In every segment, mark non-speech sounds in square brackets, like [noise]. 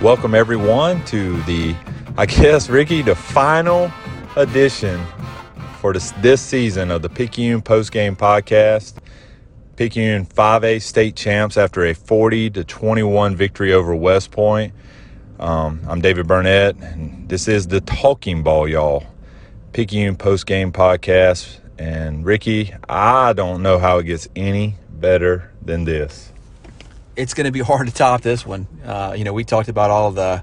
welcome everyone to the, I guess, Ricky, the final edition for this, this season of the Picayune Post Game Podcast. Picayune 5A state champs after a 40 to 21 victory over West Point. Um, I'm David Burnett, and this is the Talking Ball, y'all. Picayune Post Game Podcast. And Ricky, I don't know how it gets any better than this. It's going to be [laughs] hard to top this one. Uh, you know, we talked about all the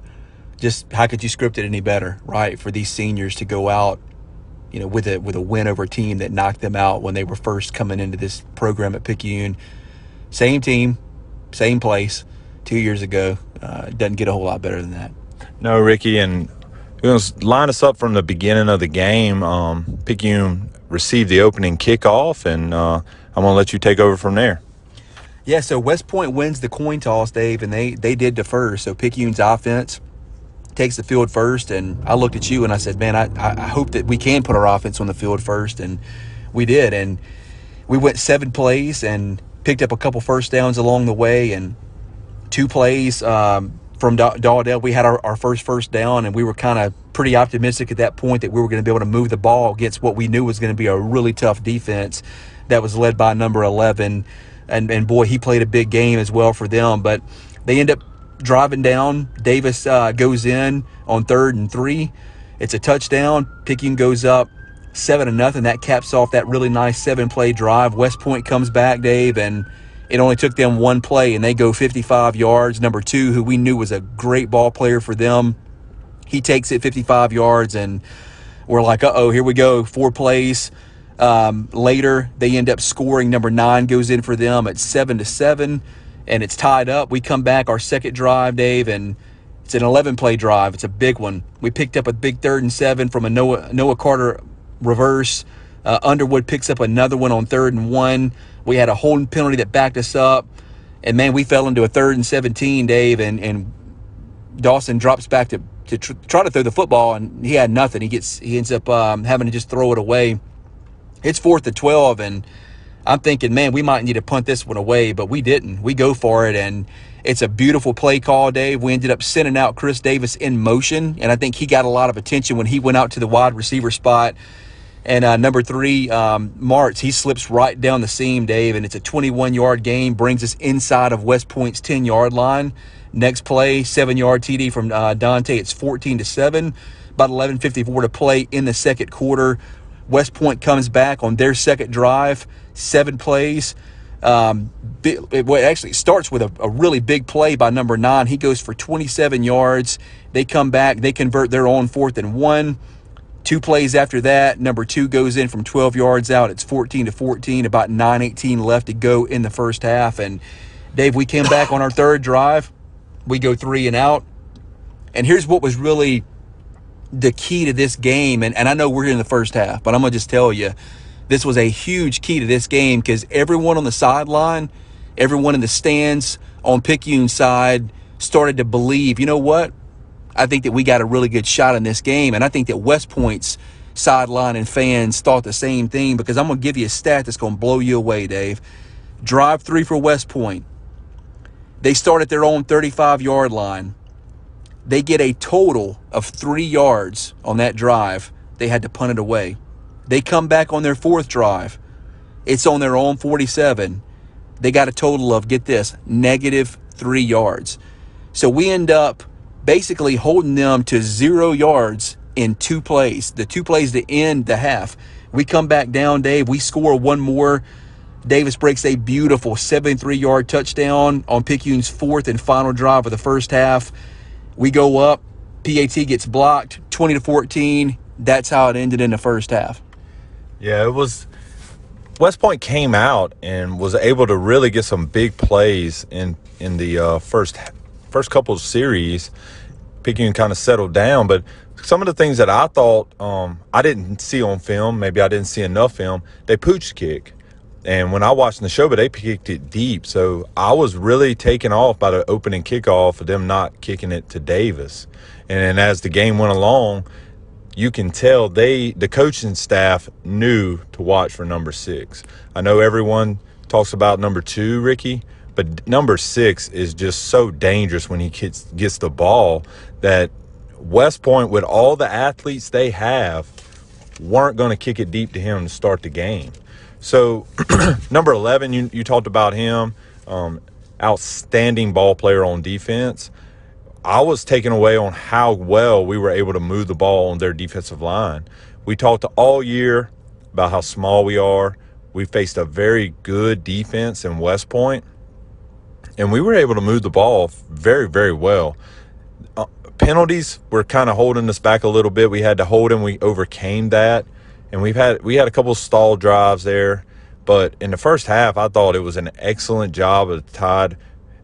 just how could you script it any better, right? For these seniors to go out, you know, with a with a win over a team that knocked them out when they were first coming into this program at Picayune. Same team, same place, two years ago. Uh, doesn't get a whole lot better than that. No, Ricky, and you know, line us up from the beginning of the game. Um, Picayune received the opening kickoff, and uh, I'm going to let you take over from there. Yeah, so West Point wins the coin toss, Dave, and they they did defer. So Picayune's offense takes the field first, and I looked at you and I said, "Man, I I hope that we can put our offense on the field first, and we did, and we went seven plays and picked up a couple first downs along the way, and two plays um, from Dowdell. We had our, our first first down, and we were kind of pretty optimistic at that point that we were going to be able to move the ball against what we knew was going to be a really tough defense that was led by number 11 and and boy, he played a big game as well for them. But they end up driving down. Davis uh, goes in on third and three. It's a touchdown. Picayune goes up seven to nothing. That caps off that really nice seven play drive. West Point comes back, Dave, and it only took them one play, and they go 55 yards. Number two, who we knew was a great ball player for them, he takes it 55 yards, and we're like, uh oh, here we go. Four plays. Um, later, they end up scoring. Number nine goes in for them at seven to seven, and it's tied up. We come back our second drive, Dave, and it's an 11 play drive. It's a big one. We picked up a big third and seven from a Noah Noah Carter reverse. Uh, Underwood picks up another one on third and one. We had a holding penalty that backed us up, and man, we fell into a third and 17, Dave, and and Dawson drops back to to tr- try to throw the football, and he had nothing. He gets he ends up um, having to just throw it away it's fourth and 12 and i'm thinking man we might need to punt this one away but we didn't we go for it and it's a beautiful play call dave we ended up sending out chris davis in motion and i think he got a lot of attention when he went out to the wide receiver spot and uh, number three, um, Martz, he slips right down the seam, Dave, and it's a 21 yard game, brings us inside of West Point's 10 yard line. Next play, seven yard TD from uh, Dante. It's 14 to 7. About 11.54 to play in the second quarter. West Point comes back on their second drive, seven plays. Um, it actually starts with a, a, really big play by number nine. He goes for 27 yards. They come back, they convert their own fourth and one. Two plays after that, number two goes in from 12 yards out. It's 14 to 14, about 9:18 left to go in the first half. And Dave, we came back on our third drive. We go three and out. And here's what was really the key to this game, and, and I know we're in the first half, but I'm going to just tell you, this was a huge key to this game because everyone on the sideline, everyone in the stands on Picayune side started to believe, you know what? I think that we got a really good shot in this game. And I think that West Point's sideline and fans thought the same thing because I'm going to give you a stat that's going to blow you away, Dave. Drive three for West Point. They start at their own 35 yard line. They get a total of three yards on that drive. They had to punt it away. They come back on their fourth drive. It's on their own 47. They got a total of, get this, negative three yards. So we end up basically holding them to zero yards in two plays, the two plays to end the half. We come back down, Dave. We score one more. Davis breaks a beautiful 73 yard touchdown on Picayune's fourth and final drive of the first half. We go up, PAT gets blocked 20 to 14. That's how it ended in the first half. Yeah, it was West Point came out and was able to really get some big plays in in the uh, first first couple of series. Picayune kind of settled down, but some of the things that I thought um, I didn't see on film, maybe I didn't see enough film. They pooch kick, and when I watched the show, but they kicked it deep. So I was really taken off by the opening kickoff of them not kicking it to Davis. And then as the game went along, you can tell they the coaching staff knew to watch for number six. I know everyone talks about number two, Ricky, But number six is just so dangerous when he gets gets the ball that West Point, with all the athletes they have, weren't going to kick it deep to him to start the game. So, [clears throat] number 11, you, you talked about him, um, outstanding ball player on defense. I was taken away on how well we were able to move the ball on their defensive line. We talked all year about how small we are. We faced a very good defense in West Point, and we were able to move the ball very, very well. Uh, penalties were kind of holding us back a little bit. We had to hold and we overcame that. And we've had we had a couple stall drives there, but in the first half, I thought it was an excellent job of Todd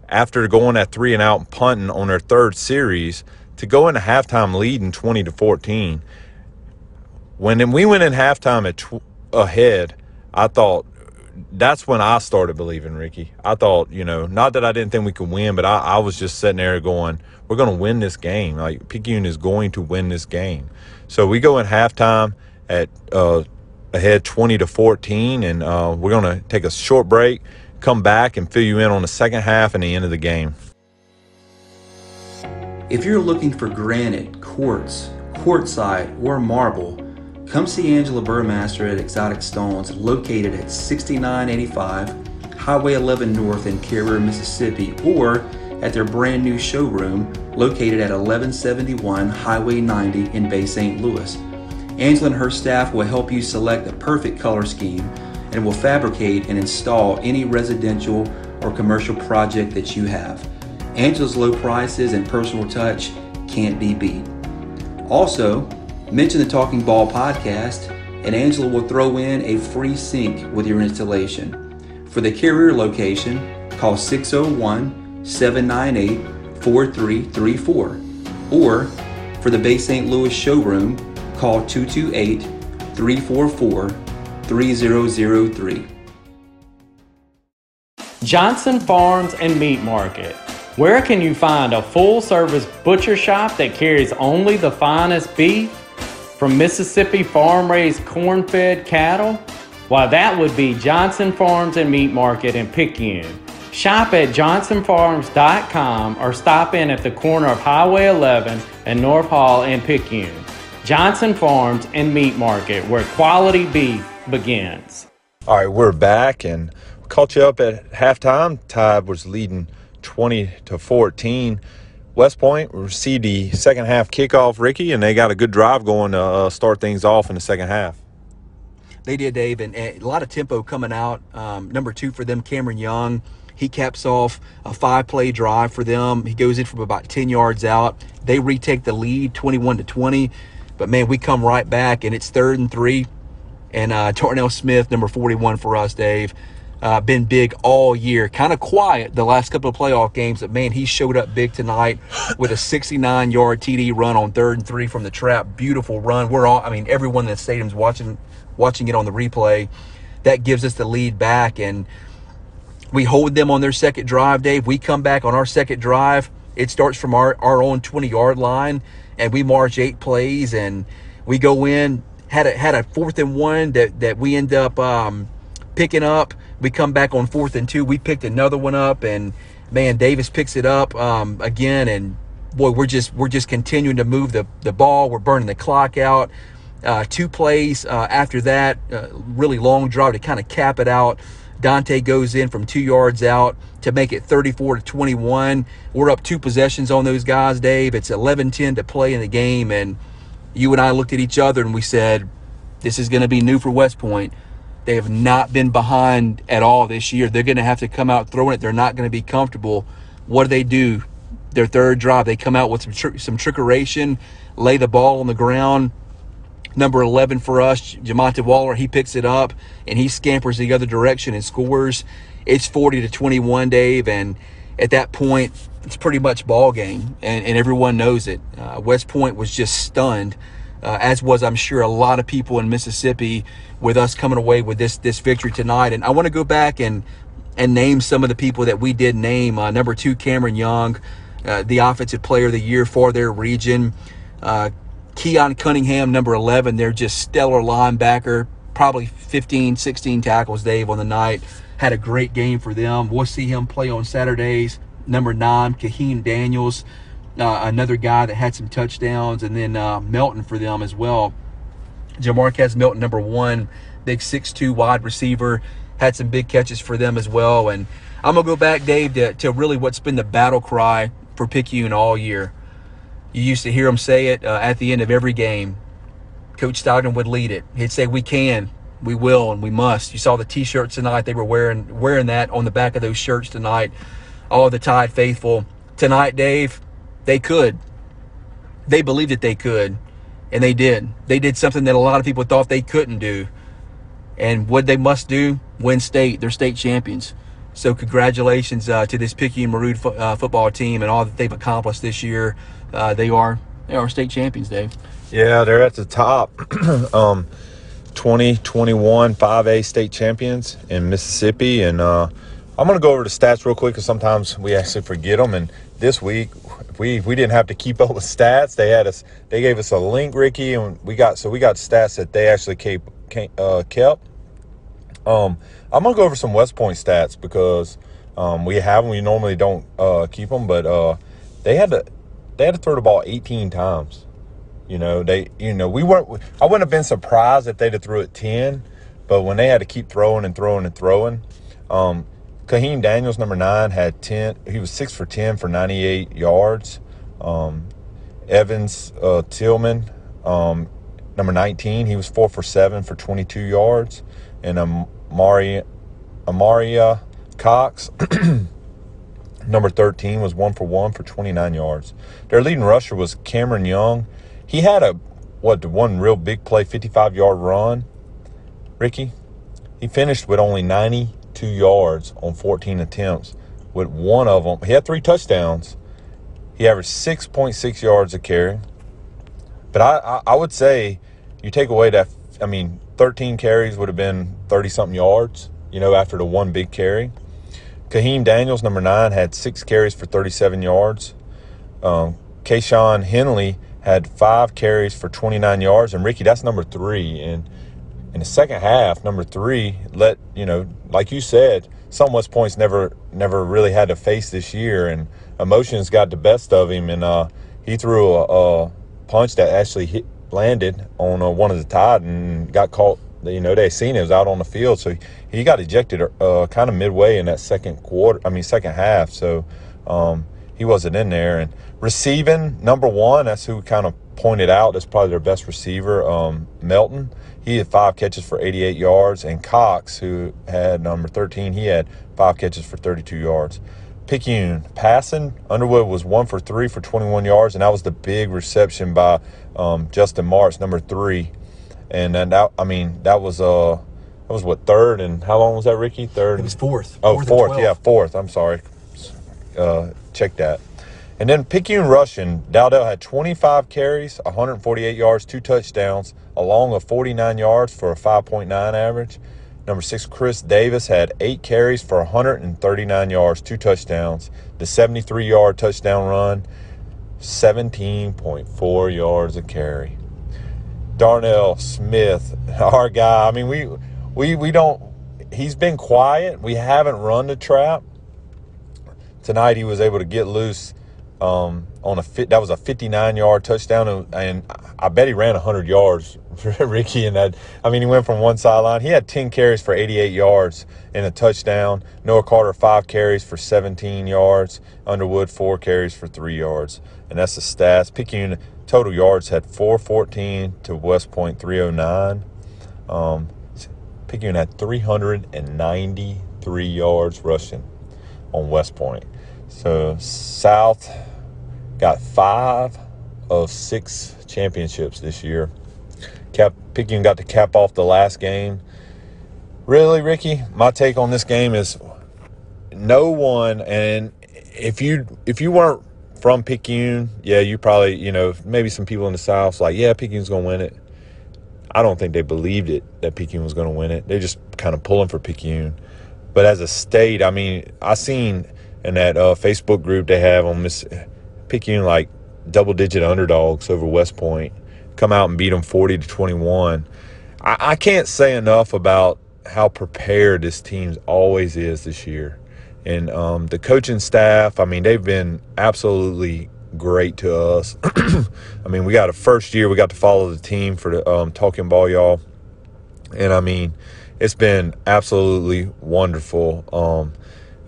after going at three and out and punting on their third series to go into halftime leading 20 to 14. When we went in halftime at tw- ahead, I thought that's when I started believing Ricky. I thought, you know, not that I didn't think we could win, but I, I was just sitting there going, we're going to win this game. Like Picayune is going to win this game. So we go in halftime at uh, ahead 20 to 14, and uh, we're going to take a short break, come back, and fill you in on the second half and the end of the game. If you're looking for granite, quartz, quartzite, or marble, come see Angela Burmaster at Exotic Stones, located at 6985 Highway 11 North in Carriere, Mississippi, or at their brand new showroom located at 1171 Highway 90 in Bay St. Louis. Angela and her staff will help you select the perfect color scheme and will fabricate and install any residential or commercial project that you have. Angela's low prices and personal touch can't be beat. Also, mention the Talking Ball podcast, and Angela will throw in a free sink with your installation. For the Carriere location, call 601 798 4334. Or for the Bay St. Louis showroom, call 228 344 3003. Johnson Farms and Meat Market. Where can you find a full service butcher shop that carries only the finest beef from Mississippi farm raised corn fed cattle? Why, that would be Johnson Farms and Meat Market in Picayune. Shop at johnsonfarms.com or stop in at the corner of Highway 11 and North Hall in Picayune. Johnson Farms and Meat Market, where quality beef begins. All right, we're back and caught you up at halftime. Tide was leading 20 to 14. West Point received the second half kickoff, Ricky, and they got a good drive going to uh, start things off in the second half. They did, Dave, and, and a lot of tempo coming out. Um, number two for them, Cameron Young. He caps off a five play drive for them. He goes in from about 10 yards out. They retake the lead 21 to 20. But man, we come right back and it's third and three. And uh, Smith, number 41 for us, Dave, uh, been big all year. Kind of quiet the last couple of playoff games, but man, he showed up big tonight with a 69 yard TD run on third and three from the trap. Beautiful run. We're all, I mean, everyone in the stadium's watching, watching it on the replay. That gives us the lead back. And we hold them on their second drive, Dave. We come back on our second drive. It starts from our, our own 20 yard line and we march eight plays and we go in had a had a fourth and one that that we end up um, picking up. We come back on fourth and two. We picked another one up, and man, Davis picks it up um, again, and boy, we're just we're just continuing to move the the ball. We're burning the clock out. Uh, two plays uh, after that, uh, really long drive to kind of cap it out. Dante goes in from two yards out to make it 34 to 21. We're up two possessions on those guys, Dave. It's 11 10 to play in the game. And you and I looked at each other and we said, this is going to be new for West Point. They have not been behind at all this year. They're going to have to come out throwing it. They're not going to be comfortable. What do they do? Their third drive, they come out with some tr- some trickeration, lay the ball on the ground, number 11 for us, Jamonte Waller, he picks it up and he scampers the other direction and scores. It's 40 to 21, Dave, and at that point, it's pretty much ball game, and, and everyone knows it. Uh, West Point was just stunned, uh, as was I'm sure a lot of people in Mississippi with us coming away with this this victory tonight. And I want to go back and and name some of the people that we did name. Uh, number two, Cameron Young, uh, the offensive player of the year for their region. Keon Cunningham, number 11, they're just stellar linebacker. probably 15, 16 tackles, Dave, on the night. Had a great game for them. We'll see him play on Saturdays. Number nine, Kaheem Daniels, uh, another guy that had some touchdowns, and then uh, Melton for them as well. Jamarquez Melton, number one, big six-two wide receiver, had some big catches for them as well. And I'm gonna go back, Dave, to, to really what's been the battle cry for Picayune all year. You used to hear him say it uh, at the end of every game. Coach Stockton would lead it. He'd say, "We can, we will, and we must." You saw the T-shirts tonight; they were wearing wearing that on the back of those shirts tonight. All the Tide faithful tonight, Dave. They could. They believed that they could, and they did. They did something that a lot of people thought they couldn't do. And what they must do, win state. They're state champions. So congratulations uh, to this Picayune Maroon fo- uh, football team and all that they've accomplished this year. Uh, they are they are state champions, Dave. Yeah, they're at the top. [clears throat] um, 2021 5A state champions in Mississippi. And uh, I'm going to go over the stats real quick because sometimes we actually forget them. And this week, we we didn't have to keep up with stats. They had us. They gave us a link, Ricky, and we got so we got stats that they actually uh, kept. Um, I'm gonna go over some West Point stats because um, we have them. We normally don't uh, keep them, but uh, they had to they had to throw the ball 18 times. You know, they you know we weren't. I wouldn't have been surprised if they'd have threw it 10, but when they had to keep throwing and throwing and throwing, um, Kaheem Daniels, number nine, had 10. He was six for 10 for 98 yards. Um, Evans uh, Tillman, um, number 19, he was four for seven for 22 yards. And Amari, Amaria Cox, [clears throat] number 13, was one for one for 29 yards. Their leading rusher was Cameron Young. He had a, what, one real big play, 55 yard run. Ricky, he finished with only 92 yards on 14 attempts. With one of them, he had three touchdowns. He averaged 6.6 yards a carry. But I, I, I would say you take away that, I mean, 13 carries would have been 30 something yards, you know, after the one big carry. Kaheem Daniels, number nine, had six carries for 37 yards. Um, Kayshawn Henley had five carries for 29 yards. And Ricky, that's number three. And in the second half, number three let, you know, like you said, some West Points never never really had to face this year. And emotions got the best of him. And uh, he threw a, a punch that actually hit, landed on one of the Tide and got caught. You know, they seen it was out on the field, so he got ejected uh, kind of midway in that second quarter. I mean, second half. So um, he wasn't in there. And receiving number one, that's who kind of pointed out. That's probably their best receiver, um, Melton. He had five catches for 88 yards, and Cox, who had number 13, he had five catches for 32 yards. Picayune passing, Underwood was one for three for 21 yards, and that was the big reception by um, Justin March, number three, and then that I mean that was uh that was what third and how long was that, Ricky? Third. It was fourth. Oh, fourth. fourth yeah, fourth. I'm sorry. Uh, check that. And then Picayune rushing, Dowdell had 25 carries, 148 yards, two touchdowns, along of 49 yards for a 5.9 average. Number six, Chris Davis had eight carries for 139 yards, two touchdowns. The 73 yard touchdown run 17.4 yards a carry. Darnell Smith, [laughs] our guy. I mean, we we we don't. He's been quiet. We haven't run the trap. Tonight he was able to get loose um, on a fit. That was a 59 yard touchdown, and, and I bet he ran 100 yards, [laughs] Ricky. And that, I mean, he went from one sideline. He had 10 carries for 88 yards and a touchdown. Noah Carter five carries for 17 yards. Underwood four carries for three yards, and that's the stats. Picayune total yards had 414 to West Point 309. Um, Picayune had 393 yards rushing on West Point. So South got five of six championships this year. Cap Picayune got to cap off the last game. Really, Ricky, my take on this game is no one and if you if you weren't from Picayune, yeah, you probably, you know, maybe some people in the South like, yeah, Picayune's gonna win it. I don't think they believed it that Picayune was gonna win it. They're just kind of pulling for Picayune. But as a state, I mean, I seen in that uh, Facebook group they have on Miss Picayune like double digit underdogs over West Point, come out and beat them 40 to 21. I, I can't say enough about how prepared this team always is this year. And um, the coaching staff, I mean, they've been absolutely great to us. [clears throat] I mean, we got a first year, we got to follow the team for the um, Talking Ball Y'all. And I mean, it's been absolutely wonderful. Um,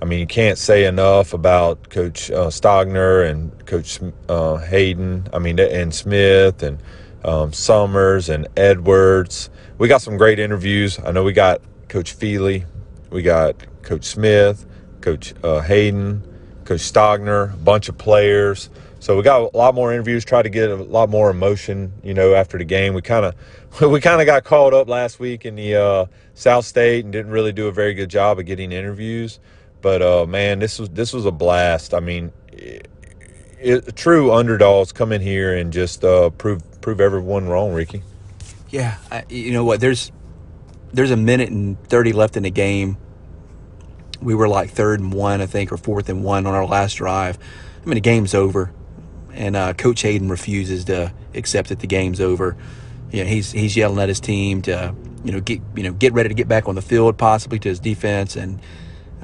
I mean, you can't say enough about Coach uh, Stogner and Coach uh, Hayden. I mean, and Smith and um, Summers and Edwards. We got some great interviews. I know we got Coach Feely, we got Coach Smith, Coach uh, Hayden, Coach Stogner, a bunch of players. So we got a lot more interviews. Try to get a lot more emotion, you know, after the game. We kind of [laughs] we kind of got caught up last week in the uh, South State and didn't really do a very good job of getting interviews. But uh, man, this was this was a blast. I mean, it, it, true underdogs come in here and just uh, prove prove everyone wrong, Ricky. Yeah, I, you know what? There's there's a minute and thirty left in the game. We were like third and one, I think, or fourth and one on our last drive. I mean, the game's over, and uh, Coach Hayden refuses to accept that the game's over. You know, he's he's yelling at his team to you know get you know get ready to get back on the field, possibly to his defense, and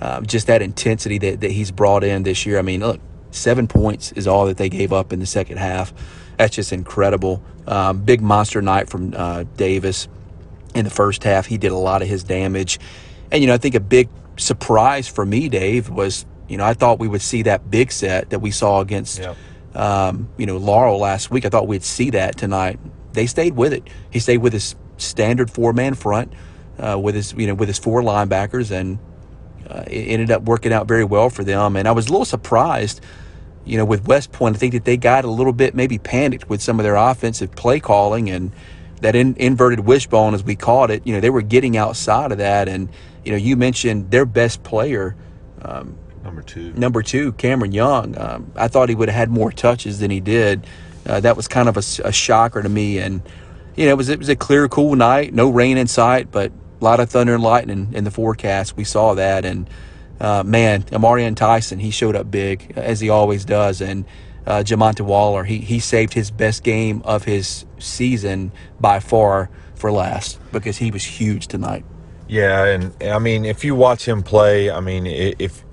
um, just that intensity that, that he's brought in this year. I mean, look, seven points is all that they gave up in the second half. That's just incredible. Um, big monster night from uh, Davis in the first half. He did a lot of his damage. And, you know, I think a big surprise for me, Dave, was, you know, I thought we would see that big set that we saw against, yep. um, you know, Laurel last week. I thought we'd see that tonight. They stayed with it. He stayed with his standard four man front, uh, with his, you know, with his four linebackers and, uh, it ended up working out very well for them. And I was a little surprised, you know, with West Point. I think that they got a little bit maybe panicked with some of their offensive play calling and that in, inverted wishbone, as we called it. You know, they were getting outside of that. And, you know, you mentioned their best player. Um, number two. Number two, Cameron Young. Um, I thought he would have had more touches than he did. Uh, that was kind of a, a shocker to me. And, you know, it was, it was a clear, cool night, no rain in sight, but a lot of thunder and lightning in the forecast. We saw that, and uh, man, Amarian Tyson, he showed up big as he always does, and uh, Jamonte Waller, he he saved his best game of his season by far for last because he was huge tonight. Yeah, and I mean, if you watch him play, I mean, if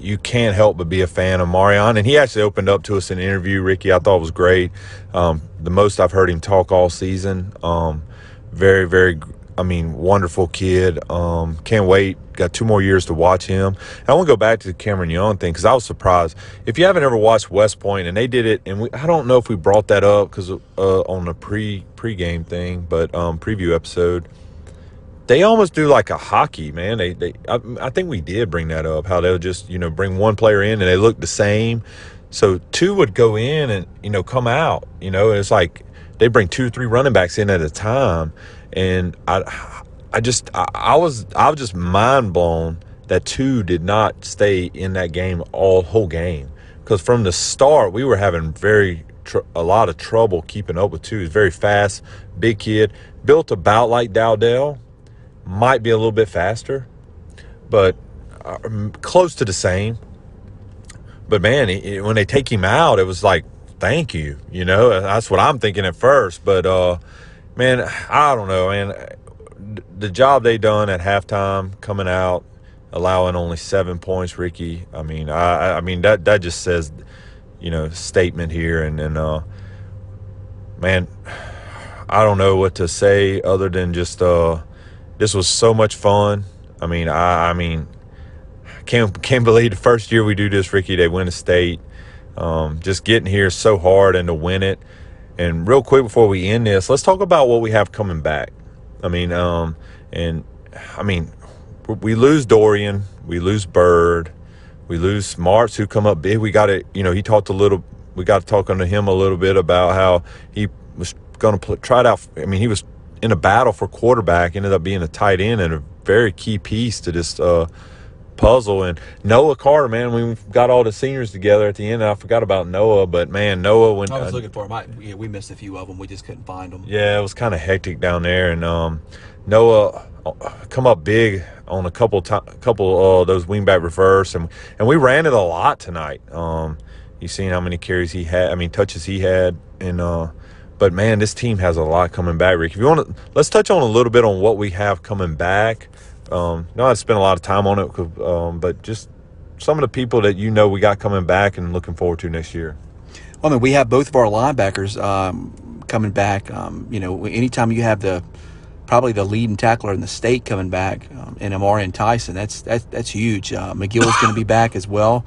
you can't help but be a fan of Marion. And he actually opened up to us in an interview, Ricky. I thought was great. Um, the most I've heard him talk all season. Um, very, very I mean, wonderful kid. Um, can't wait. Got two more years to watch him. And I want to go back to the Cameron Young thing because I was surprised. If you haven't ever watched West Point, and they did it, and we, I don't know if we brought that up because uh, on the pre pregame thing, but um, preview episode, they almost do like a hockey man. They, they, I, I think we did bring that up. How they'll just you know bring one player in and they look the same. So two would go in and you know come out. You know, it's like they bring two, three running backs in at a time and I, I just, I, I was, I was just mind blown that two did not stay in that game all whole game because from the start we were having very tr- a lot of trouble keeping up with two. He's very fast, big kid, built about like Dowdell, might be a little bit faster, but uh, close to the same. But man, he, when they take him out, it was like, thank you. You know, that's what I'm thinking at first. But uh, man, I don't know, man. The job they done at halftime, coming out, allowing only seven points, Ricky. I mean, I, I mean that that just says, you know, statement here, and and uh, man, I don't know what to say other than just uh, this was so much fun. I mean, I, I mean, can't can't [laughs] believe the first year we do this, Ricky. They win a state. Um, just getting here so hard and to win it. And real quick before we end this, let's talk about what we have coming back. I mean, um, and I mean, we lose Dorian, we lose Bird, we lose Martz who come up big. We got to, you know, he talked a little. We got to talk to him a little bit about how he was going to try it out. I mean, he was in a battle for quarterback, ended up being a tight end and a very key piece to this uh, puzzle. And Noah Carter, man, we got all the seniors together at the end. I forgot about Noah, but man, Noah when I was uh, looking for him, I, yeah, we missed a few of them. We just couldn't find them. Yeah, it was kind of hectic down there, and um, Noah uh, come up big on a couple to- couple uh, those wingback reverse, and and we ran it a lot tonight. Um, you seen how many carries he had? I mean, touches he had, and uh, but man, this team has a lot coming back. Rick, if you want to, let's touch on a little bit on what we have coming back. Um, no, I spent a lot of time on it, um, but just some of the people that you know we got coming back and looking forward to next year. Well, I mean, we have both of our linebackers um, coming back. Um, you know, anytime you have the probably the leading tackler in the state coming back, um, and Amari and Tyson, that's that's that's huge. Uh, McGill's going to be [laughs] back as well,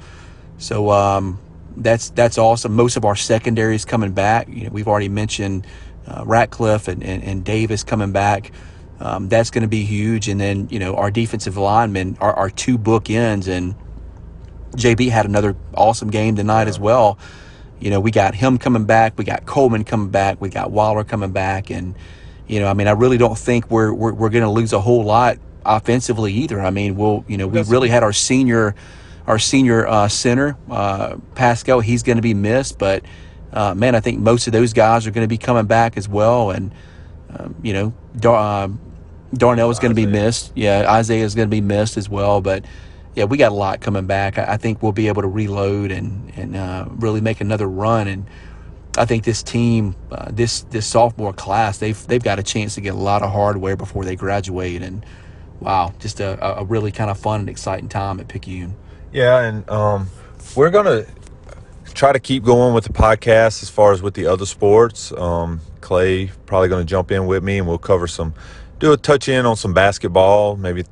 so um, that's that's awesome. Most of our secondaries coming back. You know, we've already mentioned uh, Ratcliffe and, and, and Davis coming back. Um, that's going to be huge. And then, you know, our defensive linemen are, are two bookends, and JB had another awesome game tonight as well. You know, we got him coming back, we got Coleman coming back, we got Waller coming back, and you know, I mean, I really don't think we're we're, we're going to lose a whole lot offensively either. I mean, we'll you know, we really had our senior our senior uh, center uh, Pascal. He's going to be missed, but uh, man, I think most of those guys are going to be coming back as well, and um, you know, Dar- um, Darnell is going to be missed. Yeah, Isaiah is going to be missed as well, but yeah, we got a lot coming back. I, I think we'll be able to reload and and uh, really make another run. And I think this team, uh, this this sophomore class, they've they've got a chance to get a lot of hardware before they graduate. And wow, just a, a really kind of fun and exciting time at Picayune. Yeah, and um, we're gonna try to keep going with the podcast as far as with the other sports. Um, Clay probably going to jump in with me, and we'll cover some, do a touch in on some basketball, maybe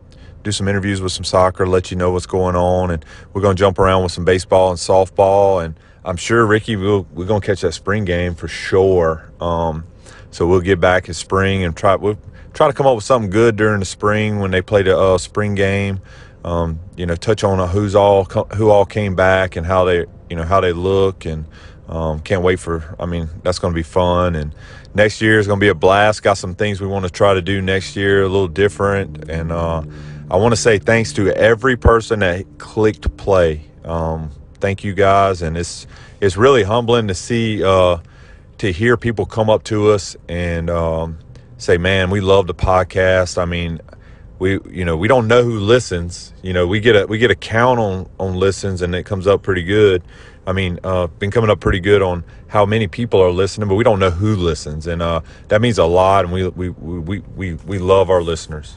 do some interviews with some soccer, let you know what's going on, and we're going to jump around with some baseball and softball, and I'm sure Ricky will we're going to catch that spring game for sure. Um, so we'll get back in spring and try we'll try to come up with something good during the spring when they play the uh, spring game. Um, you know, touch on who's all who all came back and how they you know how they look and um, can't wait for. I mean, that's going to be fun and next year is going to be a blast. Got some things we want to try to do next year, a little different and. Uh, I want to say thanks to every person that clicked play. Um, thank you guys, and it's it's really humbling to see uh, to hear people come up to us and um, say, "Man, we love the podcast." I mean, we you know we don't know who listens. You know, we get a we get a count on on listens, and it comes up pretty good. I mean, uh, been coming up pretty good on how many people are listening, but we don't know who listens, and uh, that means a lot. And we we we we we love our listeners.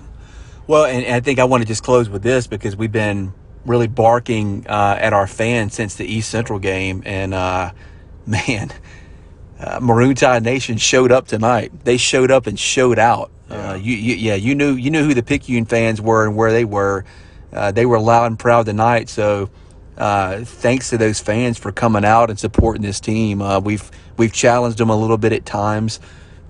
Well, and, and I think I want to just close with this because we've been really barking uh, at our fans since the East Central game, and uh, [laughs] man, uh, Maroon Tide Nation showed up tonight. They showed up and showed out. Uh, yeah. you, you, yeah, you knew you knew who the Picayune fans were and where they were. Uh, they were loud and proud tonight. So, uh, thanks to those fans for coming out and supporting this team. we've we've challenged them a little bit at times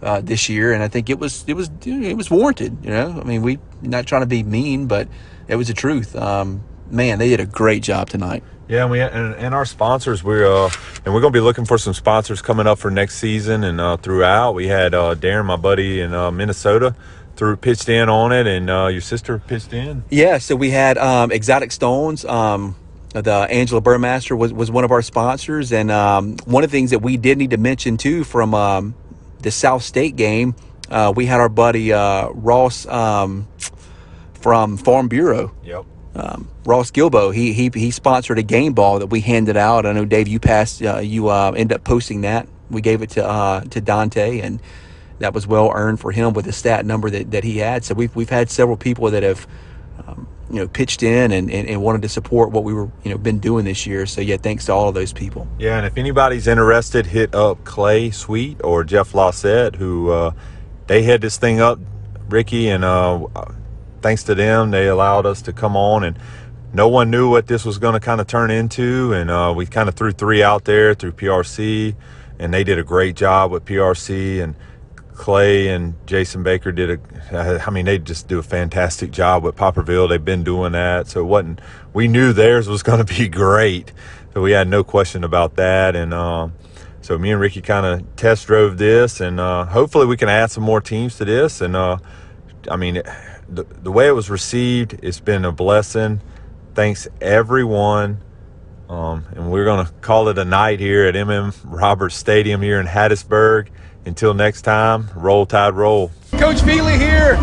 uh, this year, and I think it was it was it was warranted. You know, I mean, we not trying to be mean, but it was the truth. Um, man, they did a great job tonight. Yeah, and we and, and our sponsors we uh and we're gonna be looking for some sponsors coming up for next season and uh, throughout. We had uh, Darren, my buddy in uh, Minnesota, through pitched in on it, and uh, your sister pitched in. Yeah, so we had um, Exotic Stones. Um, the Angela Burmaster was, was one of our sponsors, and um, one of the things that we did need to mention too from um, the South State game, uh, we had our buddy uh, Ross um, from Farm Bureau. Yep. Um, Ross Gilbo, he, he he sponsored a game ball that we handed out. I know Dave, you passed, uh, you uh, ended up posting that. We gave it to uh, to Dante, and that was well earned for him with the stat number that, that he had. So we've we've had several people that have um, you know pitched in and, and, and, wanted to support what we were you know been doing this year. So yeah thanks to all of those people. Yeah and if anybody's interested hit up clay sweet or jeff Lossett, who uh, they had this thing up ricky and uh, thanks to them they allowed us to come on and no one knew what this was going to kind of turn into and uh, we kind of threw three out there through prc and they did a great job with prc and Clay and Jason Baker did a. I mean, they just do a fantastic job with Poplarville. They've been doing that, so it wasn't. We knew theirs was going to be great, so we had no question about that. And uh, so me and Ricky kind of test drove this, and uh, hopefully we can add some more teams to this. And uh, I mean, the the way it was received, it's been a blessing. Thanks everyone. Um, and we're going to call it a night here at MM Roberts Stadium here in Hattiesburg. Until next time, roll tide roll. Coach Feely here.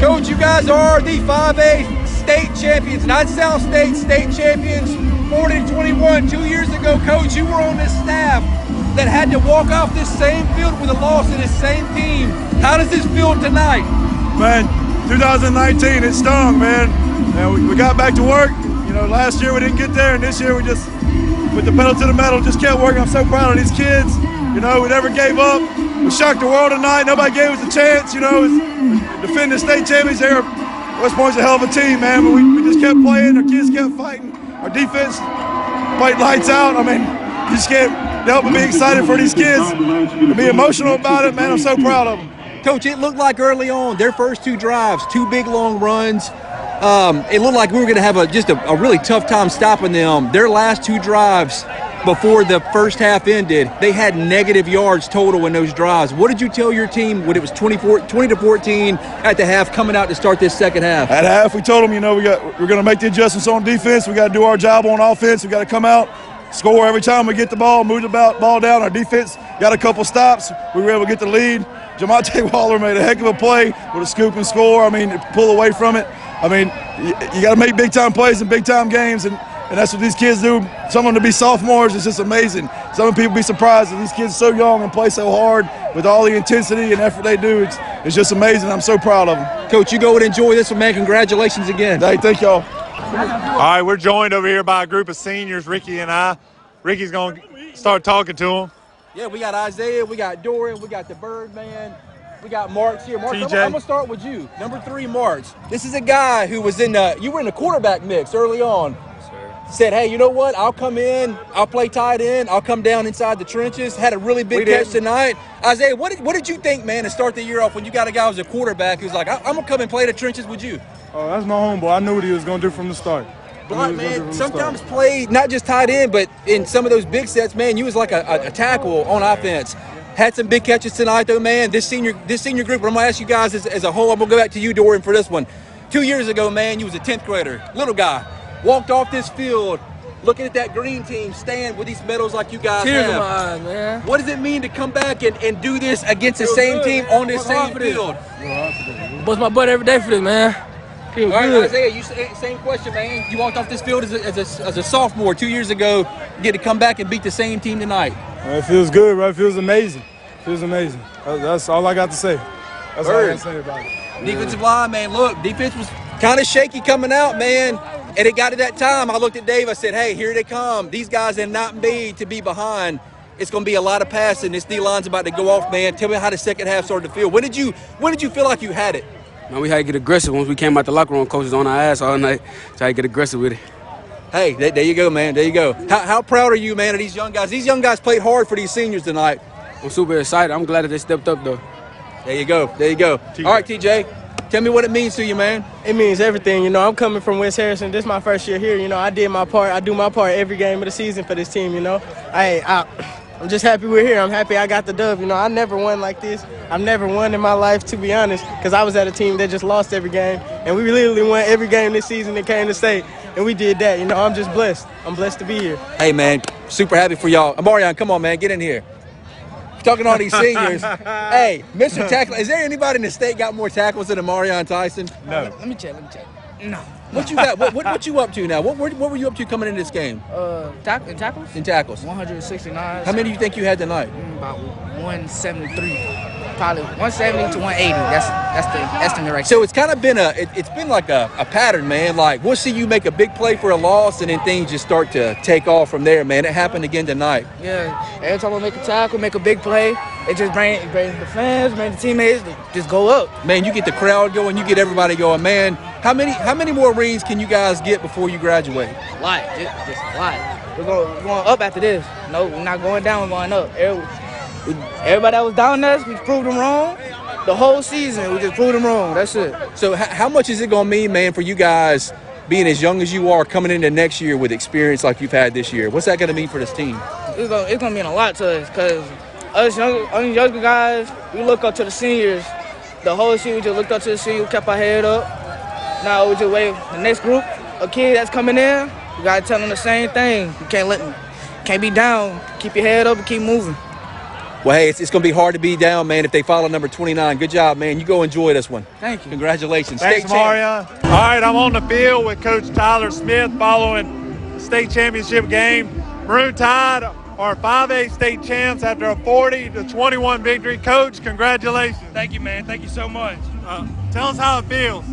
Coach, you guys are the 5A state champions, not South State state champions, 40 to 21. Two years ago, Coach, you were on this staff. that had to walk off this same field with a loss to this same team. How does this feel tonight? Man, 2019, it stung, man. And we, we got back to work. You know, last year we didn't get there, and this year we just, with the pedal to the metal, just kept working. I'm so proud of these kids. You know, we never gave up. We shocked the world tonight. Nobody gave us a chance. You know, defending the state champions there. West Point's a hell of a team, man. But we, we just kept playing. Our kids kept fighting. Our defense played lights out. I mean, you just can't help but be excited for these kids and be emotional about it, man. I'm so proud of them. Coach, it looked like early on their first two drives, two big long runs. Um, it looked like we were going to have a just a, a, really tough time stopping them. Their last two drives before the first half ended, they had negative yards total in those drives. What did you tell your team when it was 24, 20 to 14 at the half coming out to start this second half? At half, we told them, you know, we got we're going to make the adjustments on defense. We got to do our job on offense. We got to come out, score every time we get the ball, move the ball down. Our defense got a couple stops. We were able to get the lead. Jamonte [laughs] Waller made a heck of a play with a scoop and score. I mean, pull away from it. I mean, you, you got to make big time plays in big time games, and, and that's what these kids do. Some of them to be sophomores is just amazing. Some people be surprised that these kids are so young and play so hard with all the intensity and effort they do. It's, it's just amazing. I'm so proud of them. Coach, you go and enjoy this one, man. Congratulations again. Hey, thank y'all. All right, we're joined over here by a group of seniors, Ricky and I. Ricky's going to start talking to them. Yeah, we got Isaiah, we got Dorian, we got the Birdman, we got Marks here. Marks, I'm, TJ. I'm gonna start with you. Number three, Marks. This is a guy who was in the you were in the quarterback mix early on. Said, hey, you know what? I'll come in. I'll play tight end. I'll come down inside the trenches. Had a really big We catch did. tonight. Isaiah, what did what did you think, man, to start the year off when you got a guy who's a quarterback who's like, I, I'm gonna come and play the trenches with you. Oh, that's my homeboy. I knew what he was gonna do from the start. I Block, knew what he was gonna do man. Sometimes play not just tight end, but in some of those big sets, man, you was like a, a, a tackle on offense. Had some big catches tonight, though, man. This senior this senior group. I'm gonna ask you guys as, as a whole. I'm gonna go back to you, Dorian, for this one. Two years ago, man, you was a 10th grader, little guy, walked off this field, looking at that green team stand with these medals like you guys Tears in have. my eyes, man. What does it mean to come back and, and do this against the same good. team on this Work same for this. field? Bust my butt every day for this, man. Feel All right, good. Isaiah, you same question, man. You walked off this field as a, as a, as a sophomore two years ago. You get to come back and beat the same team tonight. Uh, It feels good, bro. It feels amazing. feels amazing. That's all I got to say. That's all I got to say about it. Defensive line, man. Look, defense was kind of shaky coming out, man. And it got to that time. I looked at Dave. I said, "Hey, here they come. These guys are not made to be behind. It's going to be a lot of passing. This D line's about to go off, man. Tell me how the second half started to feel. When did you When did you feel like you had it? Man, we had to get aggressive once we came out the locker room. Coaches on our ass all night. So I had to get aggressive with it. Hey, there, there you go, man. There you go. How, how proud are you, man, of these young guys? These young guys played hard for these seniors tonight. I'm super excited. I'm glad that they stepped up though. There you go. There you go. All right, TJ. Tell me what it means to you, man. It means everything. You know, I'm coming from West Harrison. This is my first year here. You know, I did my part. I do my part every game of the season for this team. You know, I, I I'm just happy we're here. I'm happy I got the dub. You know, I never won like this. I've never won in my life, to be honest, because I was at a team that just lost every game, and we literally won every game this season that came to state, and we did that. You know, I'm just blessed. I'm blessed to be here. Hey, man, super happy for y'all. Amarion, come on, man, get in here. Talking to all these seniors. [laughs] hey, Mr. Tackle, is there anybody in the state got more tackles than Amarion Tyson? No. Let me check. Let me check. No. What you got? What, what, what [laughs] you up to now? What, what, what were you up to coming in this game Uh, tack- in tackles? in tackles? 169. How many do you think you had tonight? Mm, About 173. Probably 170 to 180. That's that's the estimate right So it's kind of been a, it, it's been like a, a pattern, man. Like we'll see you make a big play for a loss, and then things just start to take off from there, man. It happened again tonight. Yeah. Every time I make a tackle, make a big play, it just brings it bring the fans, bring the teammates, just go up. Man, you get the crowd going, you get everybody going. Man, how many how many more rings can you guys get before you graduate? A lot. Just, just a lot. We're going, we're going up after this. No, we're not going down, we're going up. Every- we- Everybody that was down us, we proved them wrong. The whole season, we just proved them wrong. That's it. So h- how much is it going to mean, man, for you guys being as young as you are coming into next year with experience like you've had this year? What's that going to mean for this team? it's gonna, it's gonna mean a lot to us because us young, us younger guys, we look up to the seniors. The whole season, we just looked up to the seniors, kept our head up. Now we just wait the next group of kids that's coming in. We gotta tell them the same thing. You can't let them, can't be down. Keep your head up and keep moving. Well, hey, it's, it's going to be hard to be down, man, if they follow number 29. Good job, man. You go enjoy this one. Thank you. Congratulations. Thanks, State champ. All right, I'm on the field with Coach Tyler Smith following the state championship game. Maroon Tide are 5A state champs after a 40 to 21 victory. Coach, congratulations. Thank you, man. Thank you so much. Uh, tell us how it feels.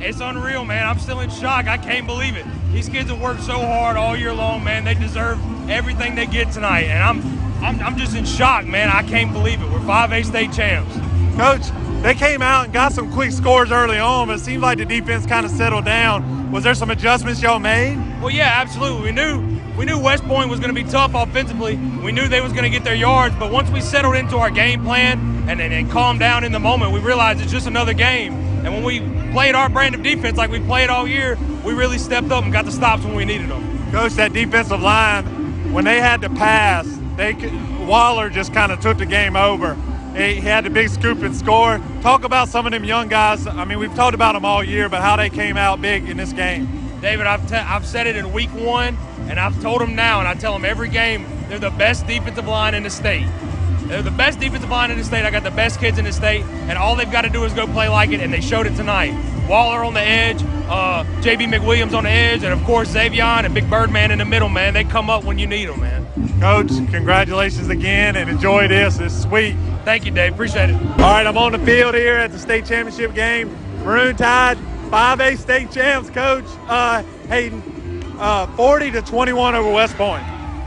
It's unreal, man. I'm still in shock. I can't believe it. These kids have worked so hard all year long, man. They deserve everything they get tonight, and I'm, I'm, I'm just in shock, man. I can't believe it. We're 5A state champs. Coach, they came out and got some quick scores early on, but it seemed like the defense kind of settled down. Was there some adjustments y'all made? Well, yeah, absolutely. We knew we knew West Point was going to be tough offensively. We knew they was going to get their yards, but once we settled into our game plan and, and, and calmed down in the moment, we realized it's just another game. And when we played our brand of defense like we played all year, we really stepped up and got the stops when we needed them. Coach, that defensive line, when they had to pass, they Waller just kind of took the game over. He had the big scoop and score. Talk about some of them young guys. I mean, we've talked about them all year, but how they came out big in this game. David, I've, I've said it in week one, and I've told them now, and I tell them every game, they're the best defensive line in the state. They're the best defensive line in the state. I got the best kids in the state, and all they've got to do is go play like it, and they showed it tonight. Waller on the edge, uh, JB McWilliams on the edge, and of course Xavion and Big Birdman in the middle, man. They come up when you need them, man. Coach, congratulations again, and enjoy this. It's sweet. Thank you, Dave. Appreciate it. All right, I'm on the field here at the state championship game. Maroon Tide, 5A state champs, Coach uh, Hayden, uh, 40 to 21 over West Point.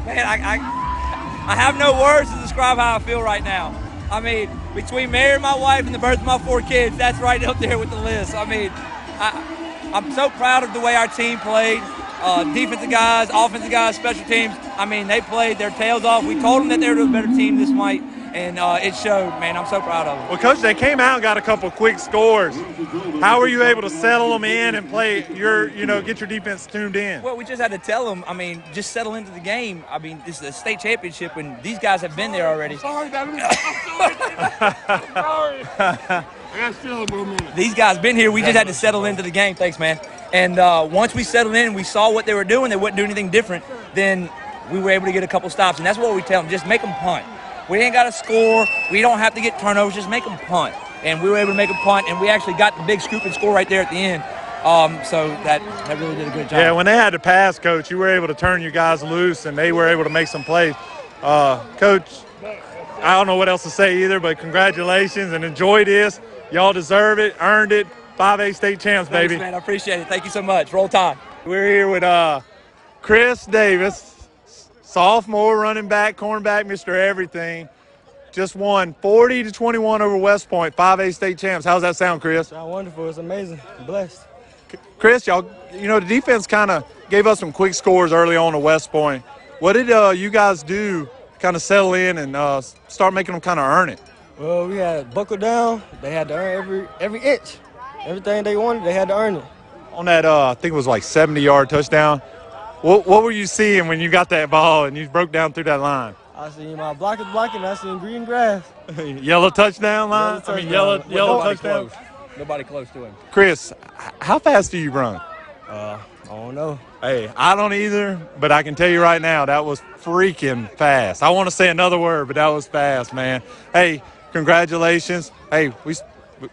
Man, I, I, I have no words to describe how I feel right now. I mean, between marrying my wife and the birth of my four kids, that's right up there with the list. I mean, I, I'm so proud of the way our team played. Uh, defensive guys, offensive guys, special teams. I mean, they played their tails off. We told them that they were a better team this night, and uh, it showed. Man, I'm so proud of them. Well, Coach, they came out and got a couple quick scores. How were you able to settle them in and play your, you know, get your defense tuned in? Well, we just had to tell them. I mean, just settle into the game. I mean, this is a state championship, and these guys have been there already. Sorry, Dad. I'm sorry. [laughs] I got still a moment. These guys been here. We just had to settle into the game. Thanks, man. And uh, once we settled in, and we saw what they were doing. They wouldn't do anything different. Then we were able to get a couple stops, and that's what we tell them: just make them punt. We ain't got to score. We don't have to get turnovers. Just make them punt. And we were able to make a punt, and we actually got the big scoop and score right there at the end. Um, so that that really did a good job. Yeah, when they had to pass, Coach, you were able to turn you guys loose, and they were able to make some plays. Uh, Coach, I don't know what else to say either, but congratulations and enjoy this. Y'all deserve it, earned it. 5A state champs, Thanks, baby. man. I appreciate it. Thank you so much. Roll Tide. We're here with uh, Chris Davis, sophomore running back, cornerback, Mr. Everything. Just won 40 to 21 over West Point, 5A state champs. How's that sound, Chris? Sound wonderful. It's amazing. Blessed. Chris, y'all, you know, the defense kind of gave us some quick scores early on to West Point. What did uh, you guys do kind of settle in and uh, start making them kind of earn it? Well, we had buckle down. They had to earn every every inch. Everything they wanted, they had to earn it. On that, uh, I think it was like 70 yard touchdown. What, what were you seeing when you got that ball and you broke down through that line? I seen my blockers blocking. I seen green grass. [laughs] yellow touchdown line? I mean, yellow, touchdown. yellow Nobody touchdown? close. Nobody close to him. Chris, how fast do you run? Uh, I don't know. Hey, I don't either, but I can tell you right now that was freaking fast. I want to say another word, but that was fast, man. Hey, congratulations. Hey, we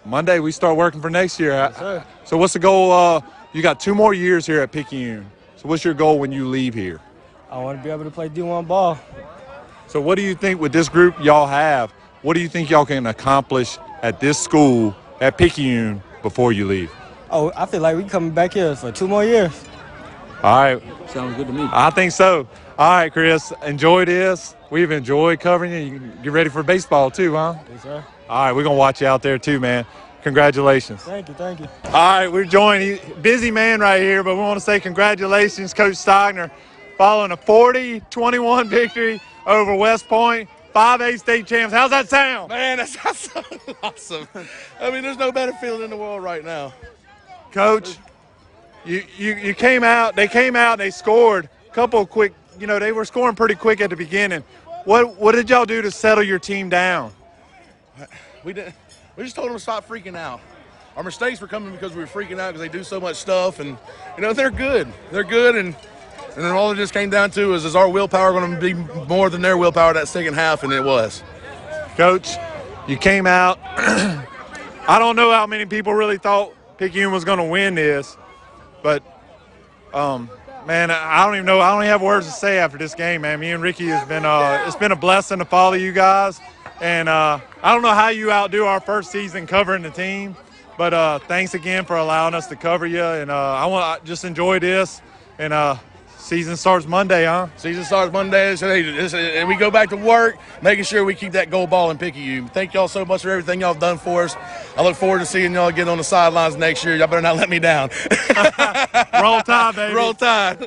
Monday we start working for next year. sir. So what's the goal? Uh, you got two more years here at Picayune. So what's your goal when you leave here? I want to be able to play D1 ball. So what do you think with this group y'all have? What do you think y'all can accomplish at this school at Picayune before you leave? Oh, I feel like we coming back here for two more years. All right. Sounds good to me. I think so. All right, Chris. Enjoy this. We've enjoyed covering you. You get ready for baseball too, huh? Yes, sir. All right, we're gonna watch you out there too, man. Congratulations. Thank you, thank you. All right, we're joined. Busy man right here, but we want to say congratulations, Coach Steigner, following a 40-21 victory over West Point, 5A state champs. How's that sound? Man, that [laughs] sounds so awesome. I mean, there's no better feeling in the world right now. Coach, you, you, you came out, they came out, they scored a couple quick, you know, they were scoring pretty quick at the beginning. What, what did y'all do to settle your team down? We didn't. We just told them to stop freaking out. Our mistakes were coming because we were freaking out because they do so much stuff, and you know they're good. They're good, and and then all it just came down to is is our willpower going to be more than their willpower that second half, and it was. Coach, you came out. [clears throat] I don't know how many people really thought Picayune was going to win this, but um, man, I don't even know. I don't even have words to say after this game, man. Me and Ricky has been uh, it's been a blessing to follow you guys, and uh, I don't know how you outdo our first season covering the team, but uh, thanks again for allowing us to cover you, and uh, I want to just enjoy this, and uh, season starts Monday, huh? Season starts Monday, so hey, this- and we go back to work, making sure we keep that gold ball in Picayune. Thank y'all so much for everything y'all have done for us. I look forward to seeing y'all again on the sidelines next year. Y'all better not let me down. [laughs] Roll Tide, baby. Roll Tide.